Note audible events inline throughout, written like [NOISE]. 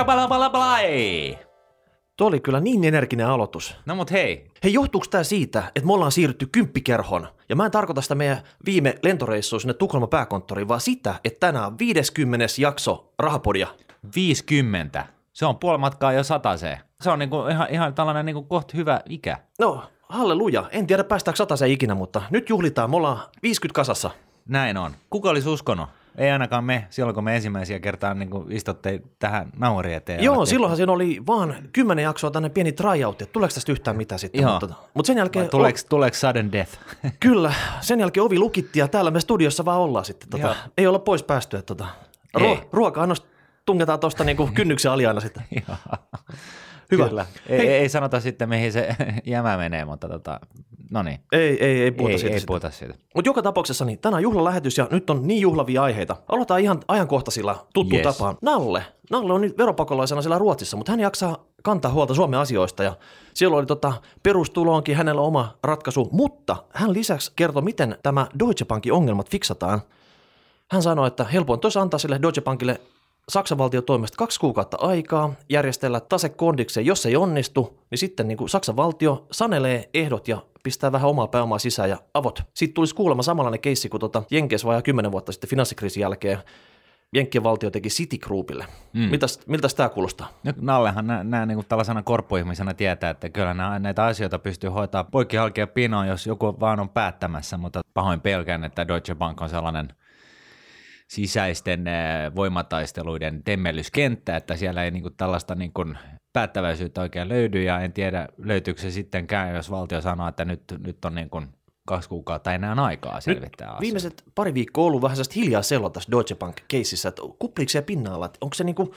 Shabalabalai! Tuo oli kyllä niin energinen aloitus. No mut hei, Hei, johtuuko tämä siitä, että me ollaan siirrytty kymppikerhon? Ja mä en tarkoita sitä meidän viime lentoreissua sinne Tukholman pääkonttoriin, vaan sitä, että tänään on 50. jakso Rahapodia. 50. Se on puoli matkaa jo sataseen. Se on niinku ihan, ihan tällainen niinku kohta hyvä ikä. No, halleluja. En tiedä päästäänkö sataseen ikinä, mutta nyt juhlitaan. Me ollaan 50 kasassa. Näin on. Kuka olisi uskonut? Ei ainakaan me, silloin kun me ensimmäisiä kertaa niin istutte tähän nauhari eteen. Joo, alettiin- silloinhan siinä oli vaan kymmenen jaksoa tänne pieni tryout, että tuleeko tästä yhtään mitään sitten. Joo. Mutta, mutta sen jälkeen, Vai Tuleeko, tuleeko sudden death? [LAUGHS] kyllä, sen jälkeen ovi lukittiin ja täällä me studiossa vaan ollaan sitten. Tota, Joo. ei olla pois päästy. Että, tota, ruo- ruoka-annos tungetaan tuosta niinku kynnyksen aliaina sitten. [LAUGHS] Hyvä. Kyllä. Ei, ei, sanota sitten, mihin se [LAUGHS] jämä menee, mutta tota, no niin. Ei, ei, ei puhuta Ei, siitä. ei puhuta siitä. Mutta joka tapauksessa niin tänään juhlalähetys ja nyt on niin juhlavia aiheita. Aloitetaan ihan ajankohtaisilla tuttuun Yes. tapaan. Nalle. Nalle on nyt veropakolaisena siellä Ruotsissa, mutta hän jaksaa kantaa huolta Suomen asioista ja siellä oli tota, perustuloonkin hänellä oma ratkaisu, mutta hän lisäksi kertoi, miten tämä Deutsche Bankin ongelmat fiksataan. Hän sanoi, että helpoin tuossa antaa sille Deutsche Bankille Saksan valtion toimesta kaksi kuukautta aikaa järjestellä tase kondikseen. Jos ei onnistu, niin sitten niin kuin Saksan valtio sanelee ehdot ja pistää vähän omaa pääomaa sisään ja avot. Sitten tulisi kuulemma samanlainen keissi kuin tuota Jenkes vajaa kymmenen vuotta sitten finanssikriisin jälkeen. Jenkkien valtio teki Citigroupille. Mm. Mitäs, miltä tämä kuulostaa? No, Nallehan nää niin tällaisena korppuihmisenä tietää, että kyllä nää, näitä asioita pystyy hoitaa poikki halkia pinoon, jos joku vaan on päättämässä, mutta pahoin pelkään, että Deutsche Bank on sellainen sisäisten eh, voimataisteluiden temmellyskenttä, että siellä ei niin kuin tällaista niin kuin päättäväisyyttä oikein löydy, ja en tiedä löytyykö se sittenkään, jos valtio sanoo, että nyt, nyt on niin kuin kaksi kuukautta enää aikaa selvittää asiaa. Viimeiset pari viikkoa on ollut vähän sellaista hiljaa selloa tässä Deutsche Bank-keississä, että kupliiko se pinnalla, että onko se niin kuin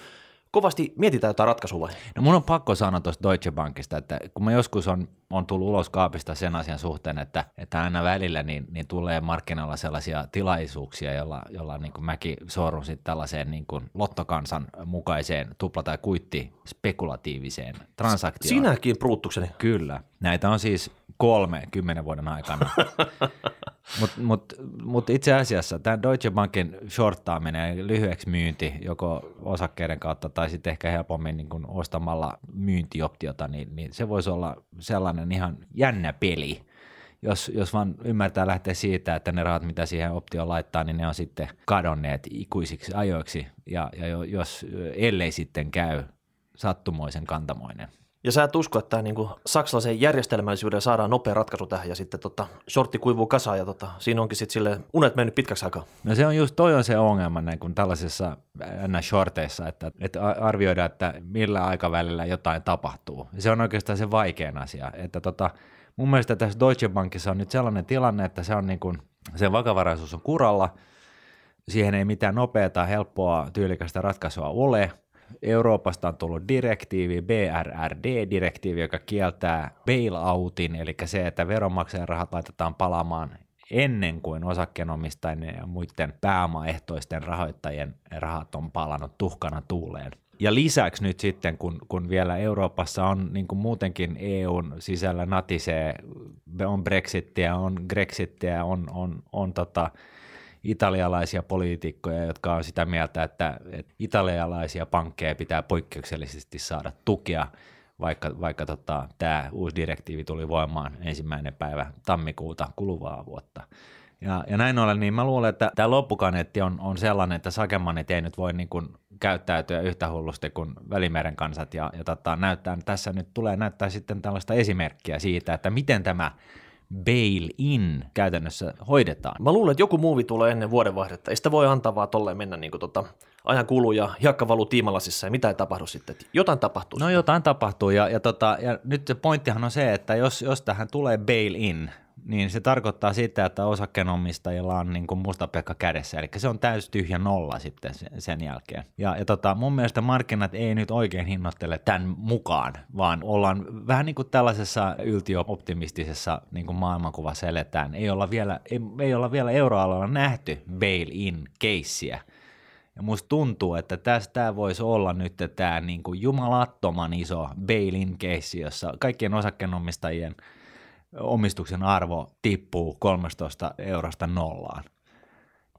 kovasti mietitään jotain ratkaisua vai? No mun on pakko sanoa tuosta Deutsche Bankista, että kun mä joskus on, on tullut ulos kaapista sen asian suhteen, että, että aina välillä niin, niin tulee markkinoilla sellaisia tilaisuuksia, jolla, jolla niin kuin mäkin sorrun sitten tällaiseen niin kuin lottokansan mukaiseen tupla- tai kuitti spekulatiiviseen transaktioon. Sinäkin pruuttukseni. Kyllä. Näitä on siis kolme kymmenen vuoden aikana. [LAUGHS] Mutta mut, mut itse asiassa tämä Deutsche Bankin shorttaaminen lyhyeksi myynti joko osakkeiden kautta tai sitten ehkä helpommin niin kun ostamalla myyntioptiota, niin, niin se voisi olla sellainen ihan jännä peli, jos, jos vaan ymmärtää lähteä siitä, että ne rahat, mitä siihen optioon laittaa, niin ne on sitten kadonneet ikuisiksi ajoiksi, ja, ja jo- jos ellei sitten käy sattumoisen kantamoinen. Ja sä et usko, että tämä niinku saksalaisen järjestelmällisyyden saadaan nopea ratkaisu tähän ja sitten tota, shortti kuivuu kasaan ja tota, siinä onkin sitten sille unet mennyt pitkäksi aikaa. No se on just, toi on se ongelma näin kuin tällaisissa shorteissa, että, että arvioidaan, että millä aikavälillä jotain tapahtuu. Se on oikeastaan se vaikein asia, että tota, mun mielestä tässä Deutsche Bankissa on nyt sellainen tilanne, että se on niin kuin, sen vakavaraisuus on kuralla, siihen ei mitään nopeata, helppoa, tyylikästä ratkaisua ole. Euroopasta on tullut direktiivi, BRRD-direktiivi, joka kieltää bailoutin, eli se, että veronmaksajan rahat laitetaan palaamaan ennen kuin osakkeenomistajien ja muiden pääomaehtoisten rahoittajien rahat on palannut tuhkana tuuleen. Ja lisäksi nyt sitten, kun, kun vielä Euroopassa on niin kuin muutenkin EUn sisällä natisee, on Brexittiä, on Grexittiä, on, on, on tota, italialaisia poliitikkoja, jotka on sitä mieltä, että, että italialaisia pankkeja pitää poikkeuksellisesti saada tukea, vaikka, vaikka tota, tämä uusi direktiivi tuli voimaan ensimmäinen päivä tammikuuta kuluvaa vuotta. Ja, ja näin ollen, niin mä luulen, että tämä loppukaneetti on, on sellainen, että sakemanit ei nyt voi niin kuin käyttäytyä yhtä hullusti kuin Välimeren kansat, ja, ja tota, näyttää, tässä nyt tulee näyttää sitten tällaista esimerkkiä siitä, että miten tämä bail-in käytännössä hoidetaan. Mä luulen, että joku muuvi tulee ennen vuodenvaihdetta. Ei sitä voi antaa vaan tolleen mennä niin kuin tota, ajan kuluu ja hiekka valuu tiimalasissa ja mitä ei tapahdu sitten. Jotain tapahtuu. No jotain tapahtuu ja, ja, tota, ja nyt se pointtihan on se, että jos, jos tähän tulee bail-in, niin se tarkoittaa sitä, että osakkeenomistajilla on niin kuin musta pekka kädessä, eli se on täys tyhjä nolla sitten sen, jälkeen. Ja, ja tota, mun mielestä markkinat ei nyt oikein hinnoittele tämän mukaan, vaan ollaan vähän niin kuin tällaisessa yltiöoptimistisessa niin kuin maailmankuvassa eletään. Ei olla vielä, ei, ei olla vielä euroalueella nähty bail-in keissiä. Ja musta tuntuu, että tästä voisi olla nyt tämä niin kuin jumalattoman iso bail-in keissi, jossa kaikkien osakkeenomistajien omistuksen arvo tippuu 13 eurosta nollaan.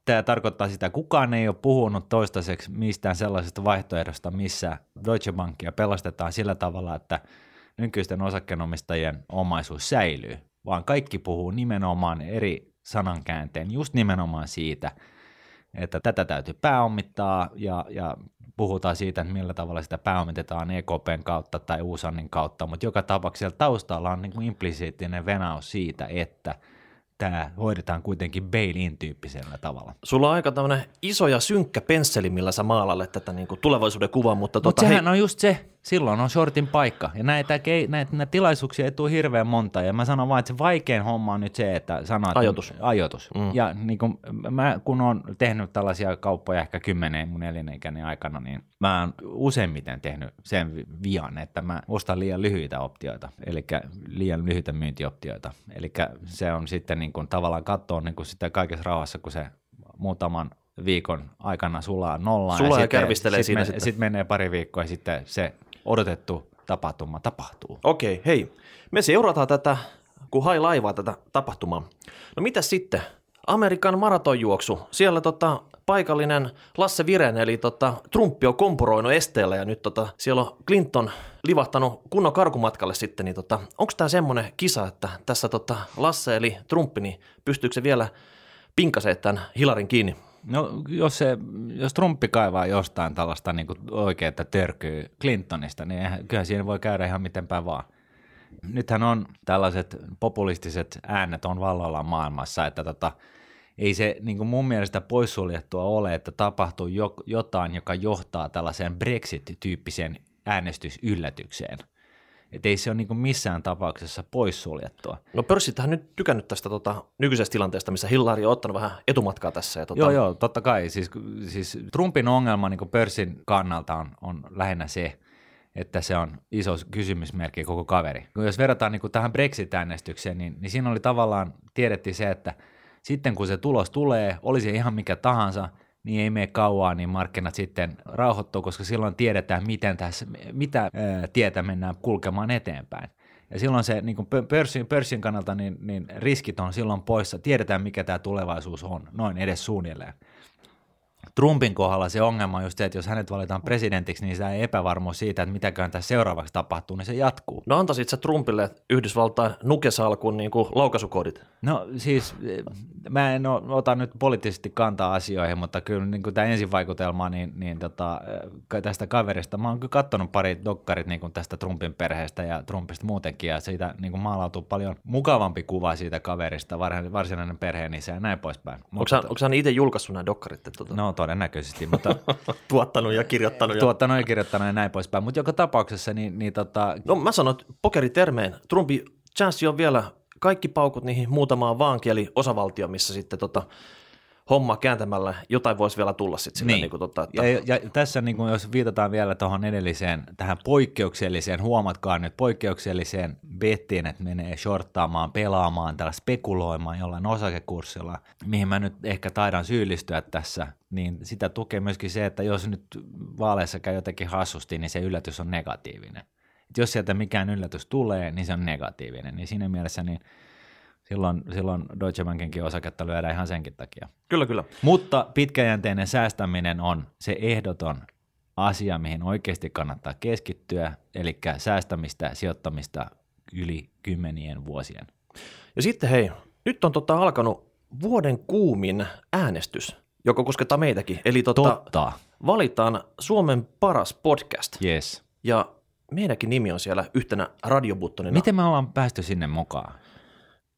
Tämä tarkoittaa sitä, kukaan ei ole puhunut toistaiseksi mistään sellaisesta vaihtoehdosta, missä Deutsche Bankia pelastetaan sillä tavalla, että nykyisten osakkeenomistajien omaisuus säilyy, vaan kaikki puhuu nimenomaan eri sanankäänteen just nimenomaan siitä, että tätä täytyy pääomittaa ja, ja puhutaan siitä, että millä tavalla sitä pääomitetaan EKPn kautta tai Uusannin kautta, mutta joka tapauksessa taustalla on niin kuin implisiittinen venaus siitä, että – tämä hoidetaan kuitenkin bail-in tyyppisellä tavalla. Sulla on aika tämmöinen iso ja synkkä pensseli, millä sä maalalle tätä niin kuin tulevaisuuden kuvaa, mutta... Mutta tota, sehän hei... on just se, silloin on shortin paikka. Ja näitä, näitä, näitä tilaisuuksia ei tule hirveän monta. Ja mä sanon vaan, että se vaikein homma on nyt se, että että ajoitus. ajoitus. Mm. Ja niin kun, mä kun on tehnyt tällaisia kauppoja ehkä kymmenen mun elinikäni aikana, niin mä oon useimmiten tehnyt sen vian, että mä ostan liian lyhyitä optioita, eli liian lyhyitä myyntioptioita. Eli se on sitten niin kun, tavallaan katsoa niin kun sitä kaikessa rauhassa, kun se muutaman viikon aikana sulaa nollaan. Sulaa ja, ja kärvistelee sit siinä me, sitten. Sitten menee pari viikkoa ja sitten se odotettu tapahtuma tapahtuu. Okei, hei. Me seurataan tätä, kun hai laivaa tätä tapahtumaa. No mitä sitten? Amerikan maratonjuoksu. Siellä tota, paikallinen Lasse Viren, eli tota, Trumpi on kompuroinut esteellä ja nyt tota, siellä on Clinton livahtanut kunnon karkumatkalle sitten. Niin tota, Onko tämä semmoinen kisa, että tässä tota, Lasse eli Trumpi, niin pystyykö se vielä pinkasemaan tämän Hilarin kiinni? No jos, se, jos Trumpi kaivaa jostain tällaista niin kuin oikeaa törkyä Clintonista, niin kyllä siinä voi käydä ihan mitenpä vaan. Nythän on tällaiset populistiset äänet on vallalla maailmassa, että tota, ei se niin kuin mun mielestä poissuljettua ole, että tapahtuu jo, jotain, joka johtaa tällaiseen Brexit-tyyppiseen äänestysyllätykseen – että ei se ole niin missään tapauksessa poissuljettua. No pörssittähän nyt tykännyt tästä tota, nykyisestä tilanteesta, missä Hillary on ottanut vähän etumatkaa tässä. Ja, tota... Joo, joo, totta kai. Siis, siis Trumpin ongelma niin pörssin kannalta on, on lähinnä se, että se on iso kysymysmerkki koko kaveri. Jos verrataan niin tähän Brexit-äänestykseen, niin, niin siinä oli tavallaan, tiedettiin se, että sitten kun se tulos tulee, olisi ihan mikä tahansa – niin ei mene kauaa, niin markkinat sitten rauhoittuu, koska silloin tiedetään, miten tässä, mitä ää, tietä mennään kulkemaan eteenpäin. Ja silloin se niin kuin pörssin, pörssin kannalta niin, niin riskit on silloin poissa, tiedetään mikä tämä tulevaisuus on, noin edes suunnilleen. Trumpin kohdalla se ongelma on just se, että jos hänet valitaan presidentiksi, niin se epävarmuus siitä, että mitäköhän tässä seuraavaksi tapahtuu, niin se jatkuu. No antaisit sä Trumpille Yhdysvaltain nukesalkun niin kuin laukaisukoodit? No siis mä en ota nyt poliittisesti kantaa asioihin, mutta kyllä niin tämä ensivaikutelma niin, niin tota, tästä kaverista, mä oon kyllä katsonut pari dokkarit niin tästä Trumpin perheestä ja Trumpista muutenkin, ja siitä niin maalautuu paljon mukavampi kuva siitä kaverista, varsinainen perheenisä ja näin poispäin. Onko sä, onko sä itse julkaissut nämä dokkarit? Tuota? No todennäköisesti. Mutta, [LAUGHS] tuottanut ja kirjoittanut. Ja... Tuottanut ja kirjoittanut ja näin poispäin. Mutta joka tapauksessa niin, niin tota... No mä sanon, että pokeritermeen. Trumpi chanssi on vielä kaikki paukut niihin muutamaan vaankieli osavaltio, missä sitten tota, homma kääntämällä jotain voisi vielä tulla sitten niin. niin kuin tota, että... ja, ja, tässä niin kuin jos viitataan vielä tuohon edelliseen, tähän poikkeukselliseen, huomatkaa nyt poikkeukselliseen bettiin, että menee shorttaamaan, pelaamaan, tällä spekuloimaan jollain osakekurssilla, mihin mä nyt ehkä taidan syyllistyä tässä, niin sitä tukee myöskin se, että jos nyt vaaleissa käy jotenkin hassusti, niin se yllätys on negatiivinen. Et jos sieltä mikään yllätys tulee, niin se on negatiivinen, niin siinä mielessä niin – silloin, silloin Deutsche Bankinkin osaketta lyödään ihan senkin takia. Kyllä, kyllä. Mutta pitkäjänteinen säästäminen on se ehdoton asia, mihin oikeasti kannattaa keskittyä, eli säästämistä, sijoittamista yli kymmenien vuosien. Ja sitten hei, nyt on tota alkanut vuoden kuumin äänestys, joka koskettaa meitäkin. Eli tota, Totta. valitaan Suomen paras podcast. Yes. Ja meidänkin nimi on siellä yhtenä radiobuttonina. Miten me ollaan päästy sinne mukaan?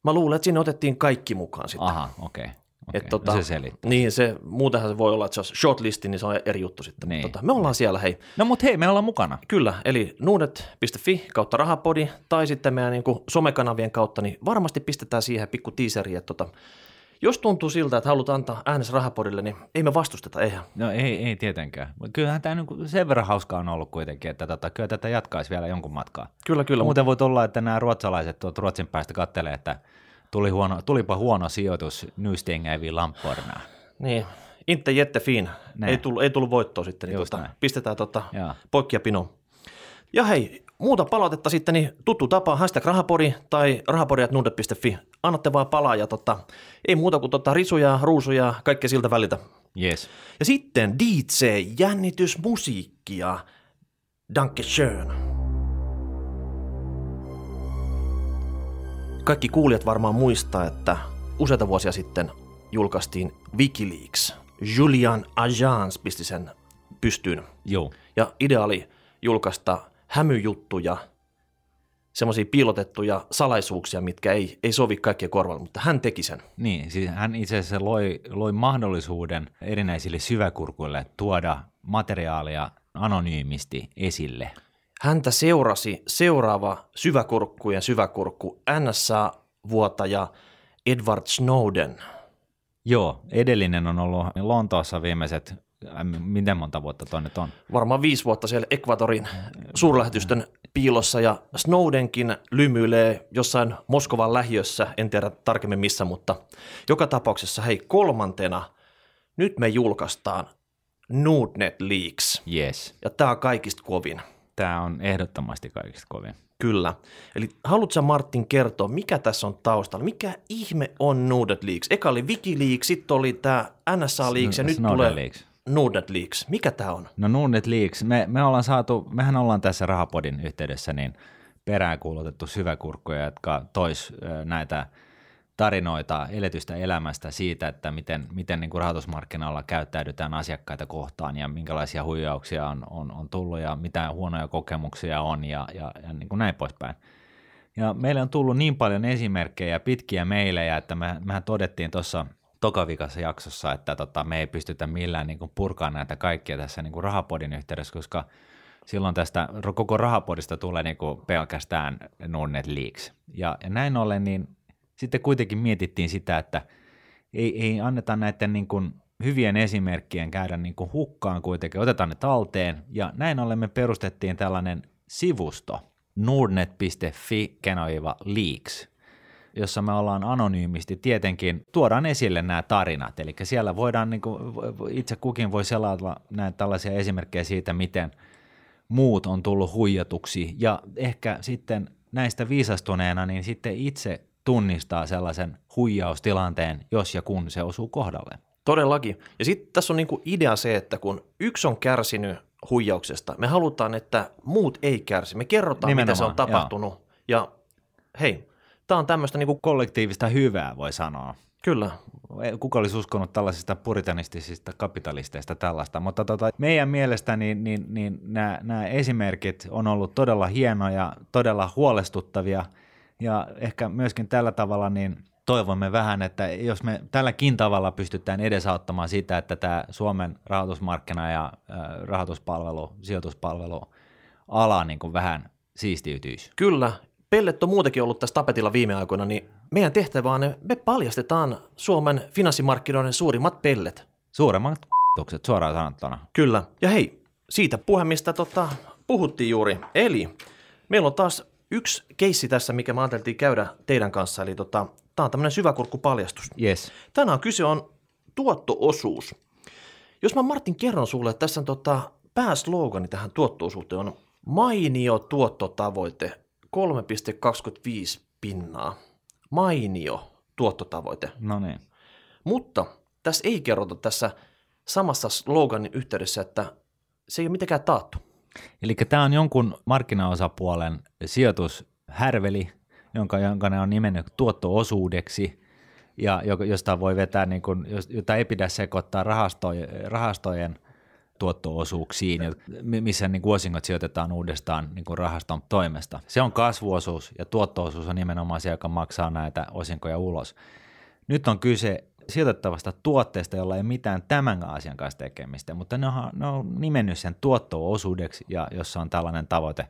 Mä luulen, että sinne otettiin kaikki mukaan sitten. Aha, okei. Okay. Okay. Et, tota, no se selittää. Niin, se, muutenhan se voi olla, että se on shortlisti, niin se on eri juttu sitten. Niin. Tota, me ollaan siellä, hei. No mutta hei, me ollaan mukana. Kyllä, eli nuudet.fi kautta rahapodi tai sitten meidän niin kuin somekanavien kautta, niin varmasti pistetään siihen pikku teaseri, että tota, jos tuntuu siltä, että haluat antaa äänes rahapodille, niin ei me vastusteta, eihän. No ei, ei tietenkään. Kyllähän tämä niin sen verran hauskaa on ollut kuitenkin, että tota, kyllä tätä jatkaisi vielä jonkun matkaa. Kyllä, kyllä. Muuten voi olla, että nämä ruotsalaiset tuot Ruotsin päästä kattelee, että tuli huono, tulipa huono sijoitus Nystengeviin Lampornaan. Niin, inte jättefin. Ei tullut, ei tullut voittoa sitten, niin tota, pistetään tota poikkia pino. Ja hei, muuta palautetta sitten, niin tuttu tapa, hashtag rahapori tai rahapori.nuudet.fi. Annatte vaan palaa ja tota, ei muuta kuin tota, risuja, ruusuja, kaikkea siltä väliltä. Yes. Ja sitten DJ, jännitysmusiikkia. Danke schön. Kaikki kuulijat varmaan muistaa, että useita vuosia sitten julkaistiin Wikileaks. Julian Assange pisti sen pystyyn. Joo. Ja idea oli julkaista hämyjuttuja, semmoisia piilotettuja salaisuuksia, mitkä ei, ei sovi kaikkien korvalle, mutta hän teki sen. Niin, siis hän itse asiassa loi, loi mahdollisuuden erinäisille syväkurkuille tuoda materiaalia anonyymisti esille. Häntä seurasi seuraava syväkurkkujen syväkurkku NSA-vuotaja Edward Snowden. Joo, edellinen on ollut Lontoossa viimeiset, miten monta vuotta toi nyt on? Varmaan viisi vuotta siellä Ekvatorin suurlähetystön piilossa ja Snowdenkin lymyilee jossain Moskovan lähiössä, en tiedä tarkemmin missä, mutta joka tapauksessa hei kolmantena nyt me julkaistaan Nordnet Leaks Yes. ja tämä on kaikista kovin. Tämä on ehdottomasti kaikista kovin. Kyllä. Eli haluatko Martin kertoa, mikä tässä on taustalla? Mikä ihme on Nordnet Leaks? Eka oli Wikileaks, sitten oli tämä NSA Leaks ja nyt Snowden tulee Leaks. Nordnet Leaks. Mikä tämä on? No Nordnet Leaks, me, me ollaan saatu, mehän ollaan tässä Rahapodin yhteydessä niin peräänkuulutettu syväkurkkuja, jotka tois näitä tarinoita eletystä elämästä siitä, että miten, miten niin kuin rahoitusmarkkinoilla käyttäydytään asiakkaita kohtaan ja minkälaisia huijauksia on, on, on tullut ja mitä huonoja kokemuksia on ja, ja, ja niin kuin näin poispäin. Ja meille on tullut niin paljon esimerkkejä, pitkiä meilejä, että me, mehän todettiin tuossa tokavikassa jaksossa, että tota, me ei pystytä millään niin kuin purkaa näitä kaikkia tässä niin kuin rahapodin yhteydessä, koska silloin tästä koko rahapodista tulee niin kuin pelkästään Nordnet Leaks. Ja, ja näin ollen, niin sitten kuitenkin mietittiin sitä, että ei, ei anneta näiden niin kuin hyvien esimerkkien käydä niin kuin hukkaan kuitenkin, otetaan ne talteen, ja näin ollen me perustettiin tällainen sivusto, nordnet.fi kenoiva leaks, jossa me ollaan anonyymisti tietenkin, tuodaan esille nämä tarinat, eli siellä voidaan, niin kuin, itse kukin voi selata näitä tällaisia esimerkkejä siitä, miten muut on tullut huijatuksi, ja ehkä sitten näistä viisastuneena, niin sitten itse tunnistaa sellaisen huijaustilanteen, jos ja kun se osuu kohdalle. Todellakin. Ja sitten tässä on niinku idea se, että kun yksi on kärsinyt huijauksesta, me halutaan, että muut ei kärsi. Me kerrotaan, mitä se on Nimenomaan, tapahtunut. Ja hei, tämä on tämmöistä niinku, Kollektiivista hyvää voi sanoa. kyllä, Kuka olisi uskonut tällaisista puritanistisista kapitalisteista tällaista, mutta tota, meidän mielestä niin, niin, niin nämä, nämä esimerkit on ollut todella hienoja, todella huolestuttavia ja ehkä myöskin tällä tavalla niin toivomme vähän, että jos me tälläkin tavalla pystytään edesauttamaan sitä, että tämä Suomen rahoitusmarkkina ja rahoituspalvelu, sijoituspalvelu ala niin kuin vähän siistiytyisi. kyllä. Pellet on muutenkin ollut tässä tapetilla viime aikoina, niin meidän tehtävä on, me paljastetaan Suomen finanssimarkkinoiden suurimmat pellet. Suuremmat k***tukset [LAUGHS] suoraan sanottuna. Kyllä. Ja hei, siitä puhe, mistä tota, puhuttiin juuri. Eli meillä on taas yksi keissi tässä, mikä me ajateltiin käydä teidän kanssa. Eli tota, tämä on tämmöinen syväkurkkupaljastus. Yes. Tänään kyse on tuottoosuus. Jos mä Martin kerron sulle, että tässä on tota, pääslogani tähän tuottoosuuteen on mainio tuottotavoite 3,25 pinnaa. Mainio tuottotavoite. No niin. Mutta tässä ei kerrota tässä samassa sloganin yhteydessä, että se ei ole mitenkään taattu. Eli tämä on jonkun markkinaosapuolen sijoitushärveli, jonka, jonka ne on nimennyt tuotto-osuudeksi, ja josta voi vetää, niin kuin, jos- jota ei pidä sekoittaa rahastojen, rahastojen tuotto-osuuksiin, missä niin kuin osingot sijoitetaan uudestaan niin kuin rahaston toimesta. Se on kasvuosuus ja tuotto-osuus on nimenomaan se, joka maksaa näitä osinkoja ulos. Nyt on kyse sijoitettavasta tuotteesta, jolla ei mitään tämän asian kanssa tekemistä, mutta ne on, ne on nimennyt sen tuotto-osuudeksi, ja jossa on tällainen tavoite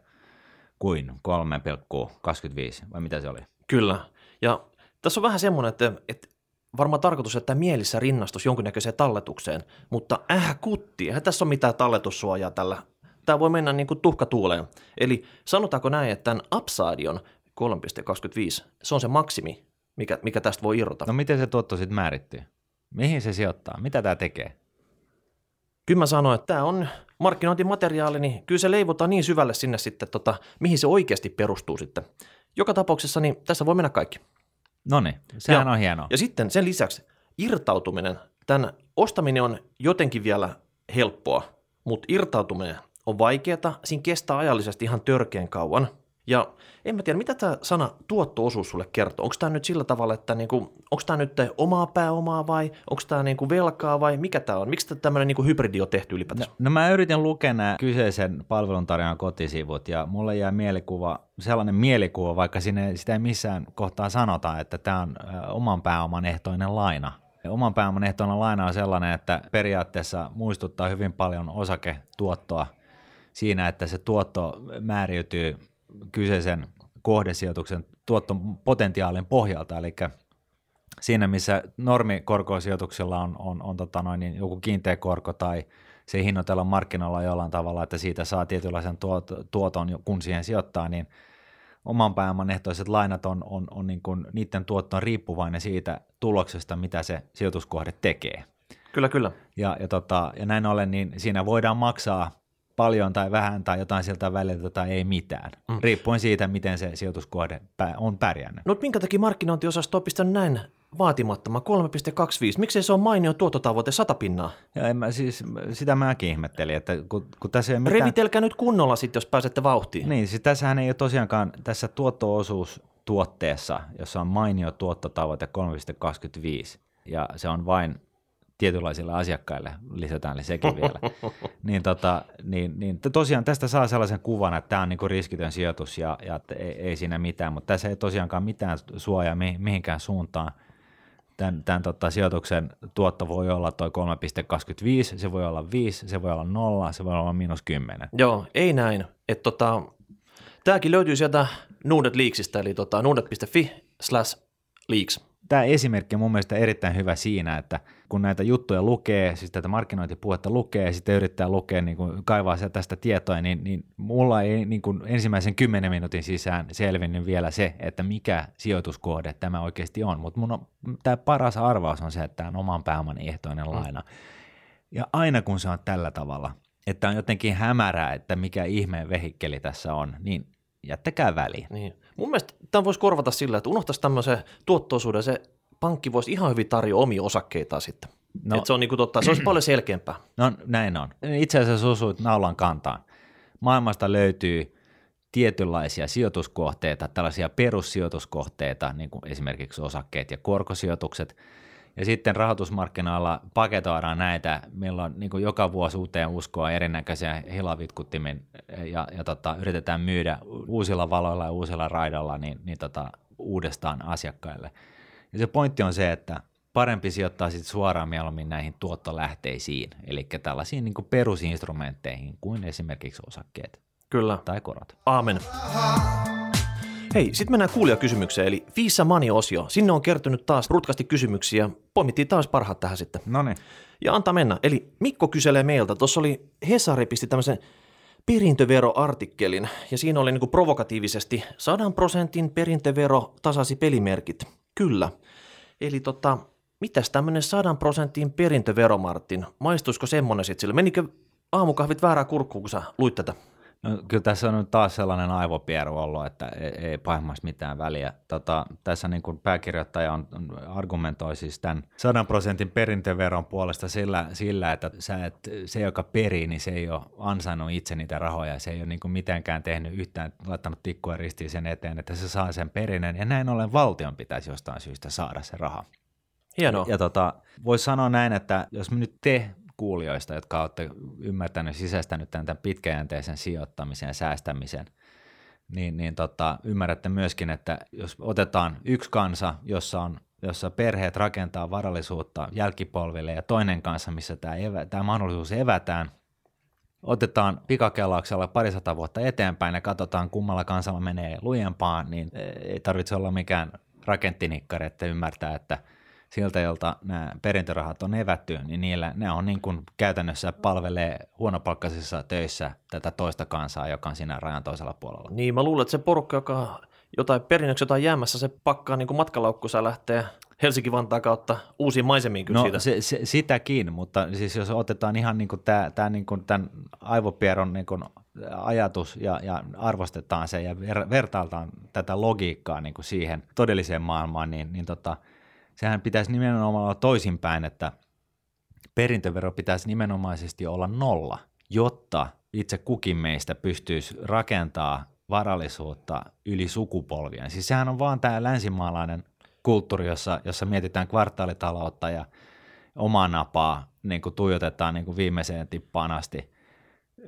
kuin 3,25, vai mitä se oli? Kyllä. Ja tässä on vähän semmoinen, että, että varmaan tarkoitus, että mielissä rinnastus jonkinnäköiseen talletukseen, mutta äh kutti, eihän tässä ole mitään talletussuojaa tällä. Tämä voi mennä niin kuin tuhka tuuleen. Eli sanotaanko näin, että tämän upside on 3,25, se on se maksimi, mikä, mikä tästä voi irrota. No miten se tuotto sitten määrittyy? Mihin se sijoittaa? Mitä tämä tekee? Kyllä mä sanoin, että tämä on markkinointimateriaali, niin kyllä se leivotaan niin syvälle sinne sitten, tota, mihin se oikeasti perustuu sitten. Joka tapauksessa niin tässä voi mennä kaikki. No niin, sehän Ja- on hienoa. Ja sitten sen lisäksi irtautuminen, tämän ostaminen on jotenkin vielä helppoa, mutta irtautuminen on vaikeaa, siinä kestää ajallisesti ihan törkeän kauan. Ja en mä tiedä, mitä tämä sana tuotto-osuus sulle kertoo. Onko tämä nyt sillä tavalla, että niinku, onko tämä nyt omaa pääomaa vai onko tämä niinku velkaa vai mikä tämä on? Miksi tämmöinen niinku hybridi on tehty No, ylipäätään? no mä yritin lukea nämä kyseisen palveluntarjoajan kotisivut ja mulle jää mielikuva, sellainen mielikuva, vaikka sinne, sitä ei missään kohtaa sanota, että tämä on oman pääoman ehtoinen laina. Oman pääoman ehtoinen laina on sellainen, että periaatteessa muistuttaa hyvin paljon osaketuottoa siinä, että se tuotto määriytyy kyseisen kohdesijoituksen tuottopotentiaalin pohjalta, eli siinä, missä normikorkosijoituksilla on, on, on tota noin, niin joku kiinteä korko tai se hinnoitellaan markkinoilla jollain tavalla, että siitä saa tietynlaisen tuot, tuoton, kun siihen sijoittaa, niin oman pääoman ehtoiset lainat on, on, on niin kuin, niiden tuotto on riippuvainen siitä tuloksesta, mitä se sijoituskohde tekee. Kyllä, kyllä. Ja, ja, tota, ja näin ollen, niin siinä voidaan maksaa paljon tai vähän tai jotain siltä väliltä tai ei mitään, mm. riippuen siitä, miten se sijoituskohde on pärjännyt. No minkä takia markkinointiosasto on pistänyt näin vaatimattoman 3,25? Miksei se ole mainio tuottotavoite 100 pinnaa? Ja en mä, siis, sitä mäkin ihmettelin, että kun, kun tässä ei mitään... Revitelkää nyt kunnolla sitten, jos pääsette vauhtiin. Niin, siis tässähän ei ole tosiaankaan tässä tuotto-osuus tuotteessa, jossa on mainio tuottotavoite 3,25 ja se on vain tietynlaisille asiakkaille, lisätään sekin vielä, [LAUGHS] niin, tota, niin, niin tosiaan tästä saa sellaisen kuvan, että tämä on niinku riskitön sijoitus ja, ja ei, ei siinä mitään, mutta tässä ei tosiaankaan mitään suojaa mi, mihinkään suuntaan. Tämän, tämän tota, sijoituksen tuotto voi olla toi 3,25, se voi olla 5, se voi olla 0, se voi olla miinus 10. Joo, ei näin. Et tota, tämäkin löytyy sieltä Nuudet Leaksista, eli tota, nuudet.fi slash leaks. Tämä esimerkki on mun mielestä erittäin hyvä siinä, että kun näitä juttuja lukee, siis tätä markkinointipuhetta lukee ja sitten yrittää lukea, niin kuin kaivaa tästä tietoa, niin, niin mulla ei niin kuin ensimmäisen kymmenen minuutin sisään selvinnyt vielä se, että mikä sijoituskohde tämä oikeasti on, mutta mun on, tämä paras arvaus on se, että tämä on oman pääoman ehtoinen laina. Ja aina kun se on tällä tavalla, että on jotenkin hämärää, että mikä ihmeen vehikkeli tässä on, niin jättäkää väliin. Niin. Mun mielestä tämä voisi korvata sillä, että unohtaisi tämmöisen tuottoisuuden, se pankki voisi ihan hyvin tarjoa omia osakkeitaan sitten. No. Et se, on niinku totta, se olisi paljon selkeämpää. No näin on. Itse asiassa osuit naulan kantaan. Maailmasta löytyy tietynlaisia sijoituskohteita, tällaisia perussijoituskohteita, niin kuin esimerkiksi osakkeet ja korkosijoitukset. Ja sitten rahoitusmarkkinoilla paketoidaan näitä, milloin niin kuin joka vuosi uuteen uskoa erinäköisiä hilavitkuttimin ja, ja tota, yritetään myydä uusilla valoilla ja uusilla raidalla niin, niin tota, uudestaan asiakkaille. Ja se pointti on se, että parempi sijoittaa sitten suoraan mieluummin näihin tuottolähteisiin, eli tällaisiin niin kuin perusinstrumentteihin kuin esimerkiksi osakkeet Kyllä. tai korot. Aamen. Hei, sitten mennään kuulijakysymykseen, eli Visa Money-osio. Sinne on kertynyt taas rutkasti kysymyksiä. Poimittiin taas parhaat tähän sitten. No niin. Ja antaa mennä. Eli Mikko kyselee meiltä. Tuossa oli Hesari pisti tämmöisen perintöveroartikkelin, ja siinä oli niinku provokatiivisesti 100 prosentin perintövero tasasi pelimerkit. Kyllä. Eli tota, mitäs tämmöinen 100 prosentin perintövero, Martin? Maistuisiko semmonen sitten sille? Menikö aamukahvit väärää kurkkuun, kun sä luit tätä? No, kyllä tässä on nyt taas sellainen aivopieru ollut, että ei, ei pahimmassa mitään väliä. Tota, tässä niin kuin pääkirjoittaja on, argumentoi siis tämän 100 prosentin perintöveron puolesta sillä, sillä että sä et, se, joka perii, niin se ei ole ansainnut itse niitä rahoja. Se ei ole niin kuin mitenkään tehnyt yhtään, laittanut tikkua ristiin sen eteen, että se saa sen perinnön. Ja näin ollen valtion pitäisi jostain syystä saada se raha. Hienoa. Ja tota, voisi sanoa näin, että jos me nyt te kuulijoista, jotka olette ymmärtänyt, sisäistänyt tämän, tämän pitkäjänteisen sijoittamisen ja säästämisen, niin, niin tota, ymmärrätte myöskin, että jos otetaan yksi kansa, jossa on jossa perheet rakentaa varallisuutta jälkipolville ja toinen kanssa, missä tämä, evä, tämä mahdollisuus evätään, otetaan pikakelauksella parisata vuotta eteenpäin ja katsotaan kummalla kansalla menee lujempaan, niin ei tarvitse olla mikään rakenttinikkari, että ymmärtää, että siltä, jolta nämä perintörahat on evätty, niin niillä ne on niin kuin käytännössä palvelee huonopalkkaisissa töissä tätä toista kansaa, joka on siinä rajan toisella puolella. Niin, mä luulen, että se porukka, joka jotain perinnöksi jotain jäämässä, se pakkaa niin kuin matkalaukkuunsa ja lähtee Helsinki-Vantaan kautta uusiin maisemiin kyllä No siitä. se, se, sitäkin, mutta siis jos otetaan ihan niin kuin tämä, tämä niin kuin tämän aivopieron niin kuin ajatus ja, ja arvostetaan se ja ver, vertailtaan tätä logiikkaa niin kuin siihen todelliseen maailmaan, niin, niin tota, sehän pitäisi nimenomaan olla toisinpäin, että perintövero pitäisi nimenomaisesti olla nolla, jotta itse kukin meistä pystyisi rakentaa varallisuutta yli sukupolvien. Siis sehän on vaan tämä länsimaalainen kulttuuri, jossa, jossa mietitään kvartaalitaloutta ja omaa napaa niin kuin tuijotetaan niin kuin viimeiseen tippaan asti.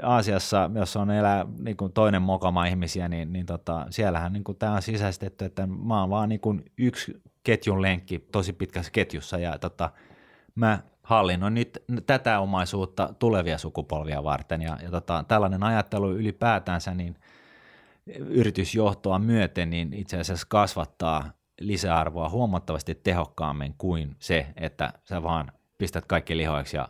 Aasiassa, jos on elää niin kuin toinen mokama ihmisiä, niin, niin tota, siellähän niin kuin tämä on sisäistetty, että mä oon vaan niin kuin yksi ketjun lenkki tosi pitkässä ketjussa ja tota, mä hallinnoin nyt tätä omaisuutta tulevia sukupolvia varten ja, ja tota, tällainen ajattelu ylipäätänsä niin yritysjohtoa myöten niin itse asiassa kasvattaa lisäarvoa huomattavasti tehokkaammin kuin se, että sä vaan pistät kaikki lihoiksi ja,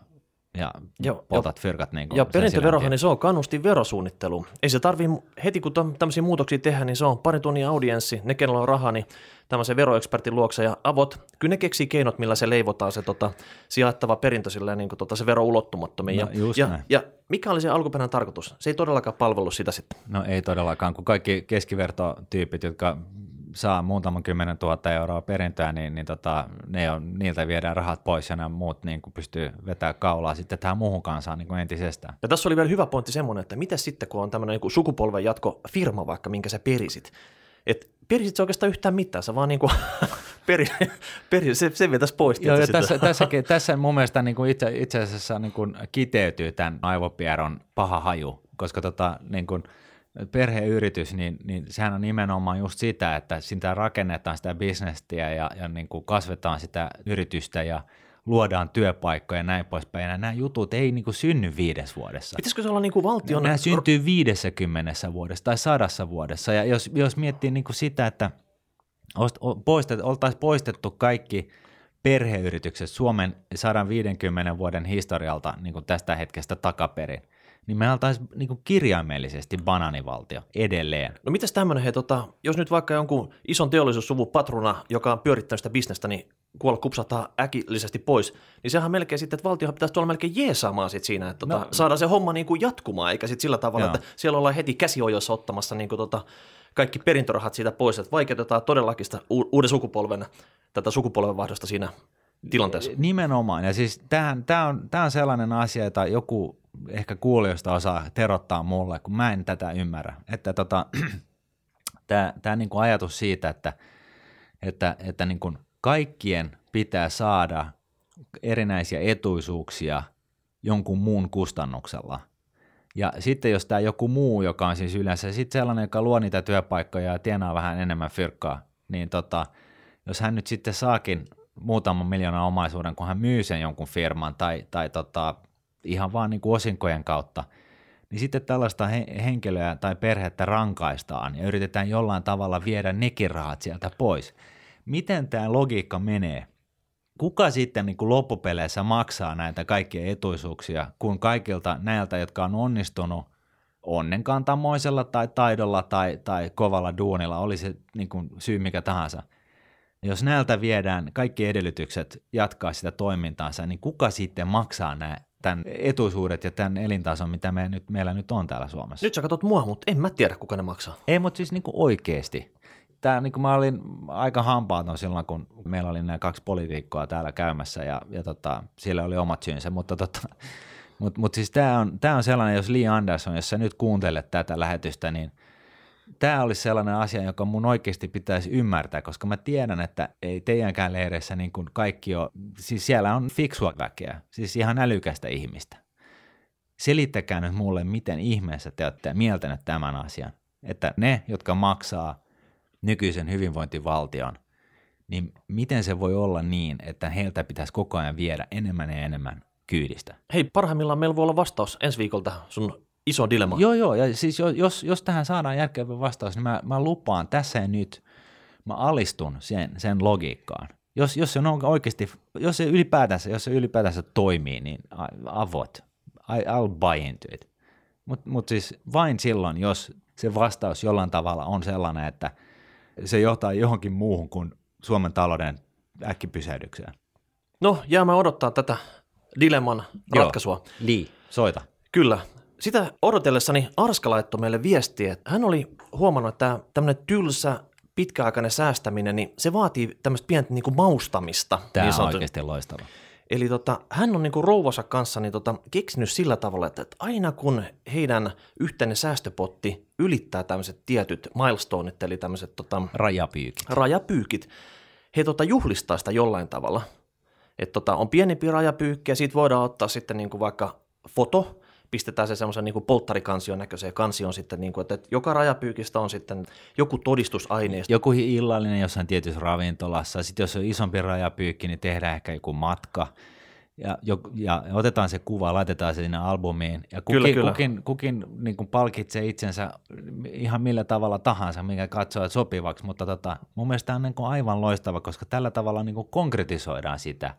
ja Joo, poltat jo, fyrkat. Niin ja perintöverohan, niin se on kannustin verosuunnittelu. Ei se tarvii heti, kun tämmöisiä muutoksia tehdään, niin se on pari tunnin audienssi, ne kenellä on rahaa, niin tämmöisen veroekspertin luokse ja avot, kyllä ne keksii keinot, millä se leivotaan se tota, sijaittava perintö silleen, niin kuin, tota, se vero ulottumattomiin. No, ja, ja, ja, mikä oli se alkuperäinen tarkoitus? Se ei todellakaan palvellut sitä sitten. No ei todellakaan, kun kaikki keskivertotyypit, jotka saa muutaman kymmenen tuhatta euroa perintöä, niin, niin tota, ne on, niiltä viedään rahat pois ja nämä muut niin kuin pystyy vetämään kaulaa sitten tähän muuhun kansaan niin kuin entisestään. Ja tässä oli vielä hyvä pointti semmoinen, että mitä sitten, kun on tämmöinen niin sukupolven jatko firma vaikka, minkä sä perisit, että perisit se oikeastaan yhtään mitään, sä vaan niin kuin [LAUGHS] peri, peri, se, se vietäisi pois. Joo, ja tässä, tässäkin, [LAUGHS] tässä mun mielestä niin kuin itse, itse asiassa niin kuin kiteytyy tämän aivopieron paha haju, koska tota, niin kuin – perheyritys, niin, niin sehän on nimenomaan just sitä, että sitä rakennetaan sitä bisnestiä ja, ja niin kuin kasvetaan sitä yritystä ja luodaan työpaikkoja ja näin poispäin. Ja nämä jutut ei niin kuin synny viides vuodessa. Pitäisikö se olla niin kuin valtion... Nämä syntyy viidessäkymmenessä vuodessa tai sadassa vuodessa. Ja jos, jos miettii niin kuin sitä, että poistet, oltaisiin poistettu kaikki perheyritykset Suomen 150 vuoden historialta niin kuin tästä hetkestä takaperin – niin me oltaisiin niin kirjaimellisesti bananivaltio edelleen. No mitäs tämmöinen, hei, tota, jos nyt vaikka jonkun ison teollisuussuvun patruna, joka on pyörittänyt sitä bisnestä, niin kuolla kupsahtaa äkillisesti pois, niin sehän melkein sitten, että valtiohan pitäisi tuolla melkein jeesaamaan sit siinä, että tota, no, saadaan se homma niin kuin jatkumaan, eikä sitten sillä tavalla, joo. että siellä ollaan heti käsiojoissa ottamassa niin kuin tota, kaikki perintörahat siitä pois, että vaikeutetaan todellakin sitä uuden sukupolven, tätä sukupolvenvaihdosta siinä tilanteessa. Nimenomaan, ja siis tämä on, on sellainen asia, että joku ehkä kuulijoista osaa terottaa mulle, kun mä en tätä ymmärrä. Että tota, [CLEARS THROAT] tämä, tämä niin kuin ajatus siitä, että, että, että niin kuin kaikkien pitää saada erinäisiä etuisuuksia jonkun muun kustannuksella. Ja sitten jos tämä joku muu, joka on siis yleensä sitten sellainen, joka luo niitä työpaikkoja ja tienaa vähän enemmän fyrkkaa, niin tota, jos hän nyt sitten saakin muutaman miljoonan omaisuuden, kun hän myy sen jonkun firman tai, tai tota, ihan vaan niin kuin osinkojen kautta, niin sitten tällaista henkilöä tai perhettä rankaistaan ja yritetään jollain tavalla viedä nekin rahat sieltä pois. Miten tämä logiikka menee? Kuka sitten niin kuin loppupeleissä maksaa näitä kaikkia etuisuuksia, kun kaikilta näiltä, jotka on onnistunut onnenkantamoisella tai taidolla tai, tai kovalla duunilla, oli se niin kuin syy mikä tahansa, jos näiltä viedään kaikki edellytykset jatkaa sitä toimintaansa, niin kuka sitten maksaa nämä tämän etuisuudet ja tämän elintason, mitä me nyt, meillä nyt on täällä Suomessa. Nyt sä katsot mua, mutta en mä tiedä, kuka ne maksaa. Ei, mutta siis niin kuin oikeasti. Tämä, niin kuin mä olin aika hampaaton silloin, kun meillä oli nämä kaksi poliitikkoa täällä käymässä ja, ja tota, siellä oli omat syynsä, mutta tota, mutta mut siis tämä on, tää on sellainen, jos Lee Anderson, jos sä nyt kuuntelet tätä lähetystä, niin – tämä olisi sellainen asia, joka mun oikeasti pitäisi ymmärtää, koska mä tiedän, että ei teidänkään leireissä niin kuin kaikki on, siis siellä on fiksua väkeä, siis ihan älykästä ihmistä. Selittäkää nyt mulle, miten ihmeessä te olette mieltäneet tämän asian, että ne, jotka maksaa nykyisen hyvinvointivaltion, niin miten se voi olla niin, että heiltä pitäisi koko ajan viedä enemmän ja enemmän kyydistä? Hei, parhaimmillaan meillä voi olla vastaus ensi viikolta sun iso dilemma. Joo, joo, ja siis jos, jos tähän saadaan järkevä vastaus, niin mä, mä lupaan tässä ja nyt, mä alistun sen, sen logiikkaan. Jos, jos se on oikeasti, jos se ylipäätänsä, jos se ylipäätänsä toimii, niin avot, I, I'll buy into it. Mutta mut siis vain silloin, jos se vastaus jollain tavalla on sellainen, että se johtaa johonkin muuhun kuin Suomen talouden äkkipysähdykseen. No, jäämään odottaa tätä dilemman Joo. ratkaisua. Li, soita. Kyllä. Sitä odotellessani Arska laittoi meille viestiä, että hän oli huomannut, että tämmöinen tylsä pitkäaikainen säästäminen, niin se vaatii tämmöistä pientä niin kuin maustamista. Tämä niin on oikeasti loistava. Eli tota, hän on niinku rouvansa kanssa niin tota, keksinyt sillä tavalla, että, että aina kun heidän yhteinen säästöpotti ylittää tämmöiset tietyt milestoneit, eli tämmöiset tota, Rajapyykit. rajapyykit, he tota, juhlistaa sitä jollain tavalla. Että tota, on pienempi rajapyykki ja siitä voidaan ottaa sitten niinku vaikka foto, pistetään se semmoisen niinku polttarikansion näköiseen kansioon sitten, niinku, että, että joka rajapyykistä on sitten joku todistusaineisto. Joku illallinen jossain tietyssä ravintolassa. Sitten jos on isompi rajapyykki, niin tehdään ehkä joku matka. Ja, jo, ja otetaan se kuva, laitetaan se sinne albumiin. Ja kukin, Kyllä, kyllä. kukin, kukin niin kuin palkitsee itsensä ihan millä tavalla tahansa, mikä katsoo sopivaksi. Mutta tota, mun mielestä tämä on niin kuin aivan loistava, koska tällä tavalla niin kuin konkretisoidaan sitä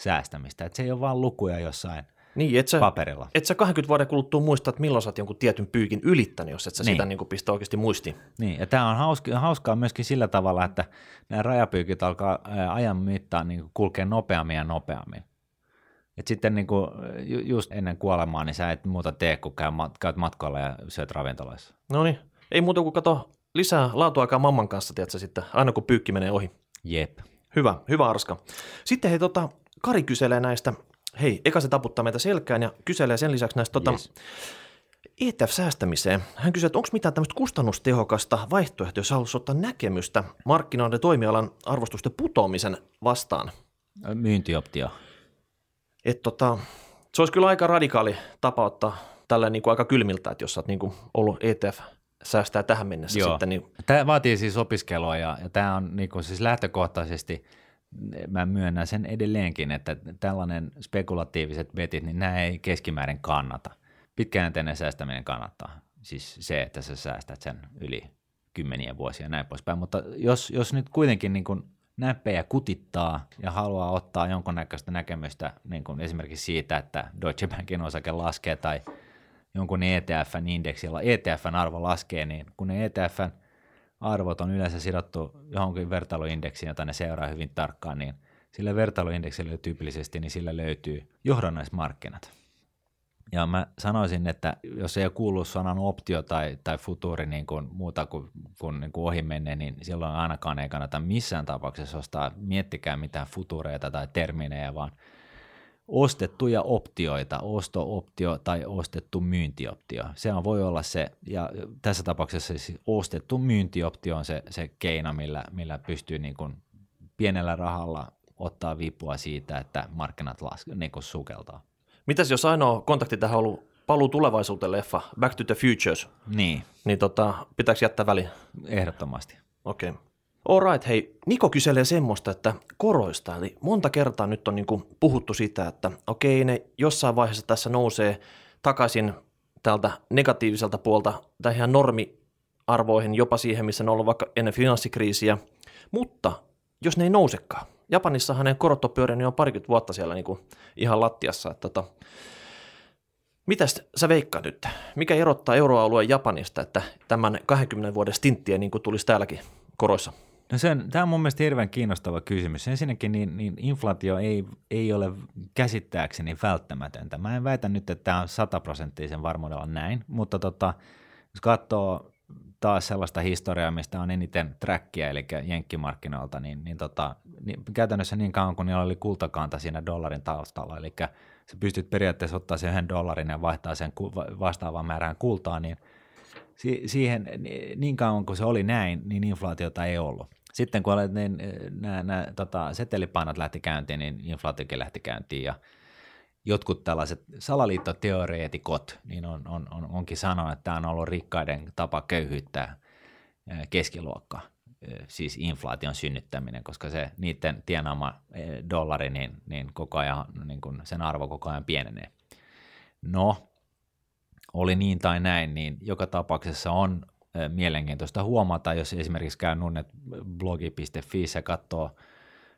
säästämistä. Että se ei ole vain lukuja jossain Niin, et sä, paperilla. et sä 20 vuoden kuluttua muista, että milloin sä oot jonkun tietyn pyykin ylittänyt, jos et sä Niin. sitä niinku pistä oikeasti muistiin. Niin, ja tämä on hauska, hauskaa myöskin sillä tavalla, että nämä rajapyykit alkaa ajan mittaan niin kulkea nopeammin ja nopeammin. Et sitten niin kuin, ju, just ennen kuolemaa, niin sä et muuta tee, kun käy, käyt matkoilla ja syöt ravintoloissa. No niin, ei muuta kuin kato lisää laatuaikaa mamman kanssa, tiedätkö sitten, aina kun pyykki menee ohi. Jep. Hyvä, hyvä Arska. Sitten hei, tota, Kari kyselee näistä, hei, eka se taputtaa meitä selkään ja kyselee sen lisäksi näistä tota, Yes. ETF-säästämiseen. Hän kysyy, että onko mitään tämmöistä kustannustehokasta vaihtoehtoa, jos haluaisi ottaa näkemystä markkinoiden toimialan arvostusten putoamisen vastaan. Myyntioptio. Et tota, se olisi kyllä aika radikaali tapa ottaa tällä niin kuin aika kylmiltä, että jos oot niin kuin ollut ETF säästää tähän mennessä Joo. sitten, niin Tämä vaatii siis opiskelua ja, ja tämä on niin kuin siis lähtökohtaisesti, mä myönnän sen edelleenkin, että tällainen spekulatiiviset betit, niin nämä ei keskimäärin kannata. Pitkäjänteinen säästäminen kannattaa. Siis se, että sä säästät sen yli kymmeniä vuosia ja näin poispäin. Mutta jos, jos nyt kuitenkin niin kuin näppejä kutittaa ja haluaa ottaa jonkunnäköistä näkemystä niin kuin esimerkiksi siitä, että Deutsche Bankin osake laskee tai jonkun ETFn indeksillä, ETFn arvo laskee, niin kun ne ETFn arvot on yleensä sidottu johonkin vertailuindeksiin, jota ne seuraa hyvin tarkkaan, niin sillä vertailuindeksillä tyypillisesti niin sillä löytyy johdannaismarkkinat. Ja mä sanoisin, että jos ei ole kuullut sanan optio tai, tai futuri niin kuin muuta kuin, kuin, niin kuin ohi menne, niin silloin ainakaan ei kannata missään tapauksessa ostaa, miettikää mitään futureita tai terminejä, vaan ostettuja optioita, osto-optio tai ostettu myyntioptio. Se on, voi olla se, ja tässä tapauksessa siis ostettu myyntioptio on se, se keino, millä, millä pystyy niin kuin pienellä rahalla ottaa vipua siitä, että markkinat las, niin kuin sukeltaa. mitäs jos ainoa kontakti tähän on ollut paluu tulevaisuuteen leffa, Back to the Futures, Niin, niin tota, pitääkö jättää väliin? ehdottomasti. Okei. Okay. Alright, hei, Niko kyselee semmoista, että koroista, eli monta kertaa nyt on niinku puhuttu sitä, että okei, ne jossain vaiheessa tässä nousee takaisin tältä negatiiviselta puolta tai ihan normiarvoihin, jopa siihen, missä ne on ollut vaikka ennen finanssikriisiä, mutta jos ne ei nousekaan, Japanissahan ne korot on pyörinyt jo parikymmentä vuotta siellä niinku ihan lattiassa, että tota, Mitäs sä veikkaat nyt? Mikä erottaa euroalueen Japanista, että tämän 20 vuoden stinttiä niin kuin tulisi täälläkin koroissa? No sen, tämä on mun mielestä hirveän kiinnostava kysymys. Ensinnäkin niin, niin inflaatio ei, ei ole käsittääkseni välttämätöntä. Mä en väitä nyt, että tämä on sataprosenttisen varmuudella näin, mutta tota, jos katsoo taas sellaista historiaa, mistä on eniten trackia, eli jenkkimarkkinoilta, niin, niin, tota, niin käytännössä niin kauan kuin niillä oli kultakanta siinä dollarin taustalla, eli sä pystyt periaatteessa ottaa sen yhden dollarin ja vaihtaa sen vastaavaan määrään kultaa, niin si- siihen, ni- niin kauan kuin se oli näin, niin inflaatiota ei ollut. Sitten kun olet, niin, nämä, nämä tota, setelipainot lähti käyntiin, niin inflaatiokin lähti käyntiin ja jotkut tällaiset salaliittoteoreetikot niin on, on, on, onkin sanonut, että tämä on ollut rikkaiden tapa köyhyyttää ää, keskiluokka, ää, siis inflaation synnyttäminen, koska se niiden tienaama dollari, niin, niin koko ajan, niin kuin sen arvo koko ajan pienenee. No, oli niin tai näin, niin joka tapauksessa on mielenkiintoista huomata, jos esimerkiksi käy nunnetblogi.fi ja katsoo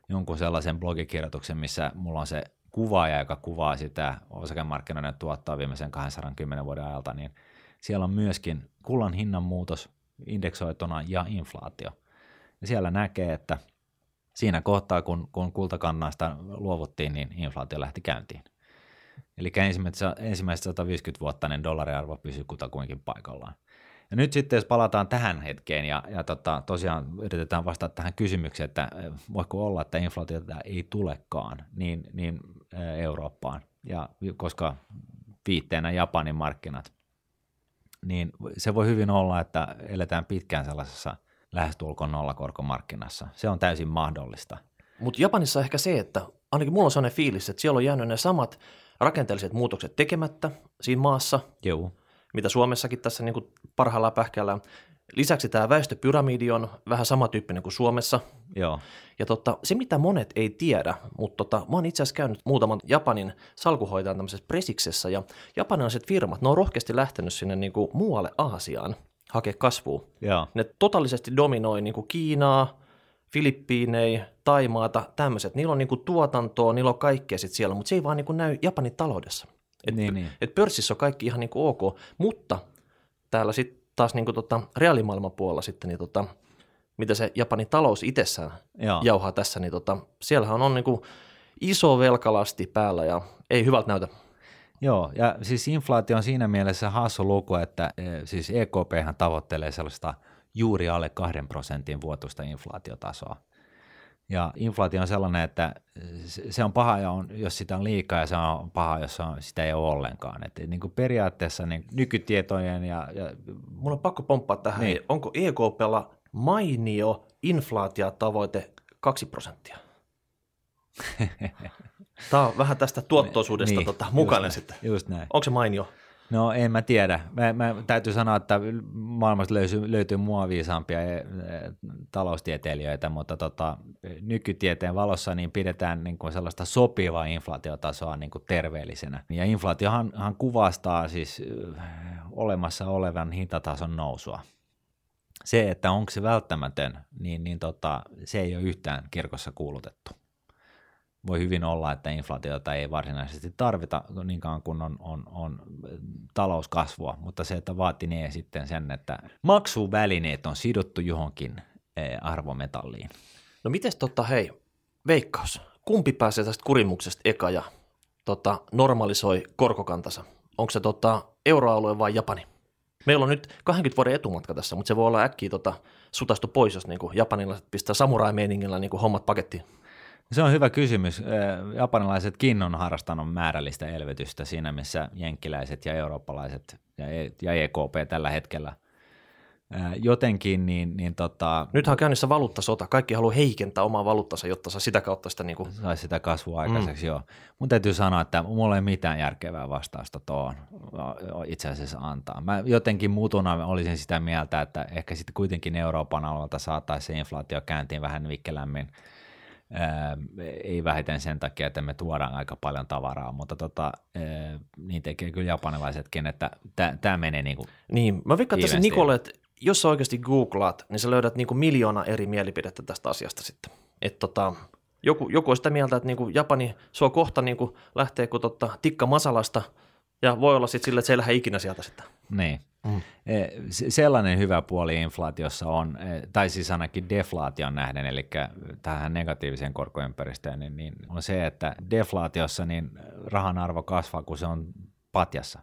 jonkun sellaisen blogikirjoituksen, missä mulla on se kuvaaja, joka kuvaa sitä osakemarkkinoiden tuottaa viimeisen 210 vuoden ajalta, niin siellä on myöskin kullan hinnan muutos indeksoituna ja inflaatio. Ja siellä näkee, että Siinä kohtaa, kun, kun kultakannaista luovuttiin, niin inflaatio lähti käyntiin. Eli ensimmäiset, ensimmäiset 150 vuotta niin dollariarvo pysyy kutakuinkin paikallaan. Ja nyt sitten jos palataan tähän hetkeen ja, ja tota, tosiaan yritetään vastata tähän kysymykseen, että voiko olla, että inflaatiota ei tulekaan niin, niin Eurooppaan, ja koska viitteenä Japanin markkinat, niin se voi hyvin olla, että eletään pitkään sellaisessa lähestulkoon nollakorkomarkkinassa. Se on täysin mahdollista. Mutta Japanissa ehkä se, että ainakin mulla on sellainen fiilis, että siellä on jäänyt ne samat rakenteelliset muutokset tekemättä siinä maassa, Joo. Mitä Suomessakin tässä niin kuin parhaillaan pähkäillään. Lisäksi tämä väestöpyramidi on vähän samantyyppinen kuin Suomessa. Joo. Ja tota, se, mitä monet ei tiedä, mutta tota, mä oon itse asiassa käynyt muutaman Japanin salkuhoitajan tämmöisessä presiksessä, ja japanilaiset firmat, ne on rohkeasti lähtenyt sinne niin kuin muualle Aasiaan hakea kasvua. Joo. Ne totaalisesti dominoi niin kuin Kiinaa, Filippiinei, Taimaata, tämmöiset. Niillä on niin kuin tuotantoa, niillä on kaikkea sit siellä, mutta se ei vaan niin kuin näy Japanin taloudessa. Et, Niin, niin. et pörssissä on kaikki ihan niin kuin ok, mutta täällä sitten taas niin kuin tota, reaalimaailman puolella sitten, niin tota, mitä se Japanin talous itsessään Joo. jauhaa tässä, niin tota, siellähän on niin kuin iso velkalasti päällä ja ei hyvältä näytä. Joo, ja siis inflaatio on siinä mielessä hassu luku, että eh, siis EKP tavoittelee sellaista juuri alle kahden prosentin vuotuista inflaatiotasoa. Ja inflaatio on sellainen, että se- se on paha, jos sitä on liikaa, ja se on paha, jos on, sitä ei ole ollenkaan. Et niin kuin periaatteessa niin nykytietojen ja, ja Mulla on pakko pomppaa tähän, Niin. niin. onko EKPlla mainio inflaatiotavoite 2 prosenttia? [LAUGHS] Tämä on vähän tästä tuottoisuudesta niin, tota, mukainen just, sitten. Just näin. Onko se mainio? No en mä tiedä. Mä, mä täytyy sanoa, että maailmasta löytyy, löytyy mua viisaampia eh, taloustieteilijöitä, mutta tota, nykytieteen valossa niin pidetään niin kuin sellaista sopivaa inflaatiotasoa niin kuin terveellisenä. Ja inflaatiohan han kuvastaa siis eh, olemassa olevan hintatason nousua. Se, että onko se välttämätön, niin, niin tota, se ei ole yhtään kirkossa kuulutettu voi hyvin olla, että inflaatiota ei varsinaisesti tarvita niin kauan kuin on, on, on talouskasvua, mutta se, että vaatinee sitten sen, että maksuvälineet on sidottu johonkin eh, arvometalliin. No mites tota, hei, veikkaus, kumpi pääsee tästä kurimuksesta eka ja tota, normalisoi korkokantansa? Onko se tota, euroalue vai Japani? Meillä on nyt 20 vuoden etumatka tässä, mutta se voi olla äkkiä tota, sutastu pois, jos niin japanilaiset pistää samurai-meiningillä niin hommat pakettiin. Se on hyvä kysymys. Japanilaisetkin on harrastanut määrällistä elvytystä siinä, missä jenkkiläiset ja eurooppalaiset ja E- ja EKP tällä hetkellä. Jotenkin niin, niin tota, Nythän on käynnissä valuuttasota. Kaikki haluaa heikentää omaa valuuttansa, jotta saa sitä kautta sitä niin kuin, saisi sitä kasvua aikaiseksi, mm. joo. Mun täytyy sanoa, että mulla ei mitään järkevää vastausta tuohon itse asiassa antaa. Mä jotenkin muutuna olisin sitä mieltä, että ehkä sitten kuitenkin Euroopan alueelta saataisiin se inflaatio käyntiin vähän vikkelämmin. Ei vähiten sen takia, että me tuodaan aika paljon tavaraa, mutta tota, niin tekee kyllä japanilaisetkin, että tämä menee niin kuin, Niin, mä veikkaan tässä. Nikolle, että jos sä oikeasti googlaat, niin sä löydät niinku miljoona eri mielipidettä tästä asiasta sitten. Et tota, joku, joku on sitä mieltä, että niinku Japani sua kohta niinku lähtee kuin tota, tikka masalasta, ja voi olla sitten sille, että se ei lähde ikinä sieltä sitten. niin. Mm. Eh, se- Sellainen hyvä puoli inflaatiossa on, eh, tai siis ainakin deflaation nähden, eli tähän negatiiviseen korkoympäristöön, niin, niin on se, että deflaatiossa niin rahan arvo kasvaa, kun se on patjassa.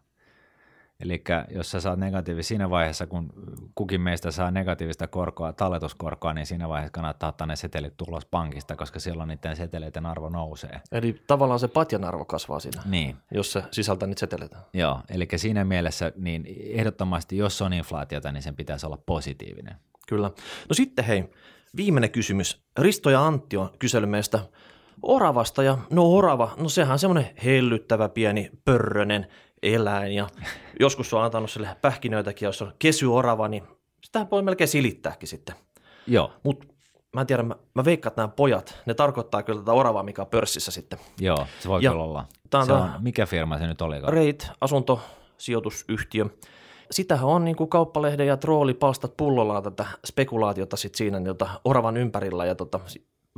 Eli jos sä saat negatiivista siinä vaiheessa, kun kukin meistä saa negatiivista korkoa, talletuskorkoa, niin siinä vaiheessa kannattaa ottaa ne setelit tulos pankista, koska silloin niiden seteleiden arvo nousee. Eli tavallaan se patjan arvo kasvaa siinä, Niin, jos se sisältää niitä seteleitä. Joo, eli siinä mielessä niin ehdottomasti, jos on inflaatiota, niin sen pitäisi olla positiivinen. Kyllä. No sitten hei, viimeinen kysymys. Risto ja Antti on kysellyt meistä oravasta ja no orava, no sehän on semmoinen hellyttävä pieni pörrönen eläin ja joskus on antanut sille pähkinöitäkin, jos on kesyorava, niin sitä voi melkein silittääkin sitten. Joo, Mutta mä en tiedä, mä, mä veikkaan, että nämä pojat, ne tarkoittaa kyllä tätä oravaa, mikä on pörssissä sitten. joo, se voi Ja kyllä olla. se on, mikä firma se nyt oli? Reit, asuntosijoitusyhtiö. Sitähän on niin kuin kauppalehden ja troolipalstat pullollaan tätä spekulaatiota sit siinä niin tota, oravan ympärillä ja tota,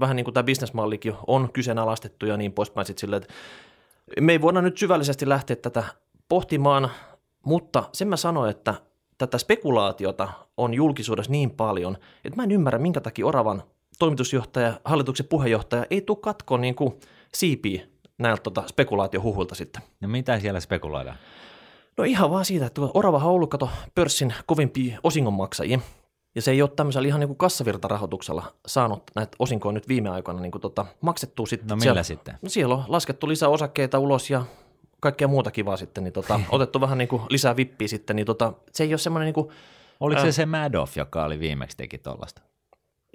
vähän niin kuin tämä bisnesmallikin on kyseenalaistettu ja niin poispäin sit silleen, että me ei voida nyt syvällisesti lähteä tätä pohtimaan, mutta sen mä sanoin, että tätä spekulaatiota on julkisuudessa niin paljon, että mä en ymmärrä, minkä takia oravan toimitusjohtaja, hallituksen puheenjohtaja ei tule katkoon niin kuin siipiä näiltä tota spekulaatiohuhuilta sitten. No mitä siellä spekuloidaan? No ihan vaan siitä, että Orava on ollut kato pörssin kovimpia osingonmaksajia. Ja se ei ole tämmöisellä ihan niin kuin kassavirtarahoituksella saanut näitä osinkoja nyt viime aikoina niin kuin tota, maksettua sitten. No millä siellä, sitten? No siellä on laskettu lisää osakkeita ulos ja kaikkea muuta kivaa sitten, niin tota, [LAUGHS] otettu vähän niin kuin lisää vippiä sitten, niin tota, se ei ole semmoinen niin kuin, Oliko Äh. se se Madoff, joka oli viimeksi teki tollasta?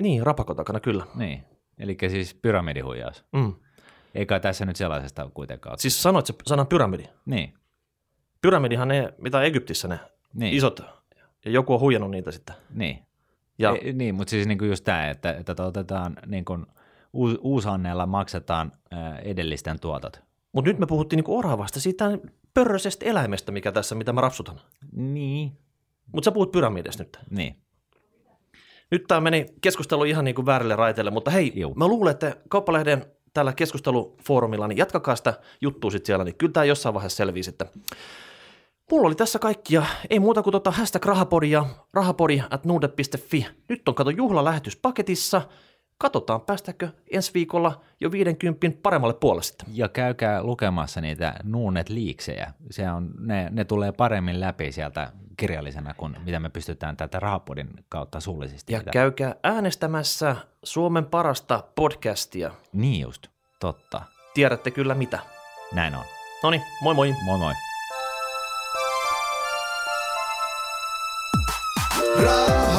niin rapakon takana kyllä. Niin, eli siis pyramidihuijaus. Mm. Eikä tässä nyt sellaisesta kuitenkaan. Siis sanoit se sanan pyramidi. Niin, Pyramidihan ne, mitä Egyptissä ne niin, isot, ja joku on huijannut niitä sitten. niin. Ja E, niin, mutta siis niinku just tämä, että, että otetaan niin kuin uusanneella maksetaan ää, edellisten tuotot. Mutta nyt me puhuttiin niinku oravasta, siitä pörröisestä eläimestä, mikä tässä, mitä mä rapsutan. Niin, Mutta sä puhut pyramidista nyt. niin. Nyt tämä meni keskustelu ihan niin kuin väärille raiteille, mutta hei, Juu. mä luulen, että Kauppalehden tällä keskustelufoorumilla, niin jatkakaa sitä juttua sitten siellä, niin kyllä tämä jossain vaiheessa selviää sitten. Mulla oli tässä kaikki ja ei muuta kuin tota hashtag rahapodi ja rahapodi at nuude.fi. Nyt on kato juhlalähetys paketissa. Katsotaan, päästäänkö ensi viikolla jo 50 paremmalle puolelle sitten. Ja käykää lukemassa niitä nuunet liiksejä. Se on, ne, ne tulee paremmin läpi sieltä kirjallisena kuin mitä me pystytään tätä rahapodin kautta suullisesti. Ja pitämään. käykää äänestämässä Suomen parasta podcastia. Niin just, totta. Tiedätte kyllä mitä. Näin on. No niin, moi moi. Moi moi. Raha, raha,